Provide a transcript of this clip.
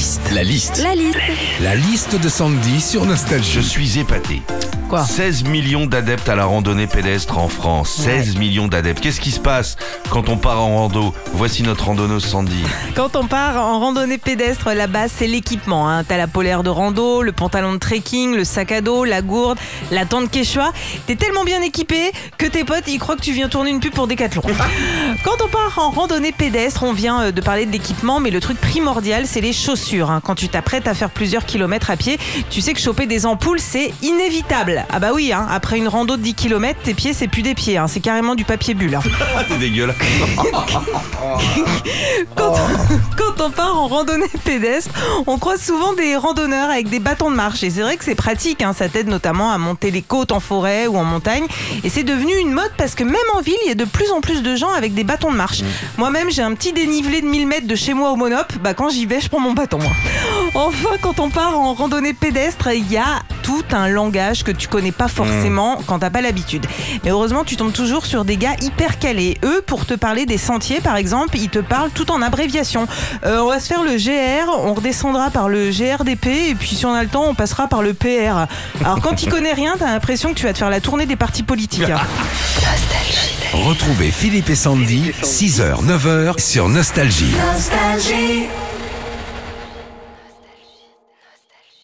liste. La liste. La liste. La liste de Sandy sur Nostalgie. Je suis épaté. Quoi 16 millions d'adeptes à la randonnée pédestre en France. 16 millions d'adeptes. Qu'est-ce qui se passe quand on part en rando? Voici notre randonneuse Sandy. Quand on part en randonnée pédestre, la base c'est l'équipement. Hein. T'as la polaire de rando, le pantalon de trekking, le sac à dos, la gourde, la tente Quechua. T'es tellement bien équipé que tes potes ils croient que tu viens tourner une pub pour Decathlon. Quand on part en randonnée pédestre, on vient euh, de parler de l'équipement, mais le truc primordial c'est les chaussures. hein. Quand tu t'apprêtes à faire plusieurs kilomètres à pied, tu sais que choper des ampoules c'est inévitable. Ah bah oui, hein. après une rando de 10 km, tes pieds c'est plus des pieds, hein. c'est carrément du papier bulle. hein. Ah, t'es dégueulasse. Quand, quand on part en randonnée pédestre, on croise souvent des randonneurs avec des bâtons de marche. Et c'est vrai que c'est pratique, hein, ça t'aide notamment à monter les côtes en forêt ou en montagne. Et c'est devenu une mode parce que même en ville, il y a de plus en plus de gens avec des bâtons de marche. Moi-même, j'ai un petit dénivelé de 1000 mètres de chez moi au Monop. Bah, quand j'y vais, je prends mon bâton. moi. Enfin, quand on part en randonnée pédestre, il y a tout un langage que tu connais pas forcément quand t'as pas l'habitude. Mais heureusement, tu tombes toujours sur des gars hyper calés. Eux, pour te parler des sentiers, par exemple, ils te parlent tout en abréviation. Euh, on va se faire le GR, on redescendra par le GRDP, et puis si on a le temps, on passera par le PR. Alors quand tu connais rien, t'as l'impression que tu vas te faire la tournée des partis politiques. hein. Retrouvez Philippe et Sandy, 6h, 9h sur Nostalgie. Nostalgie.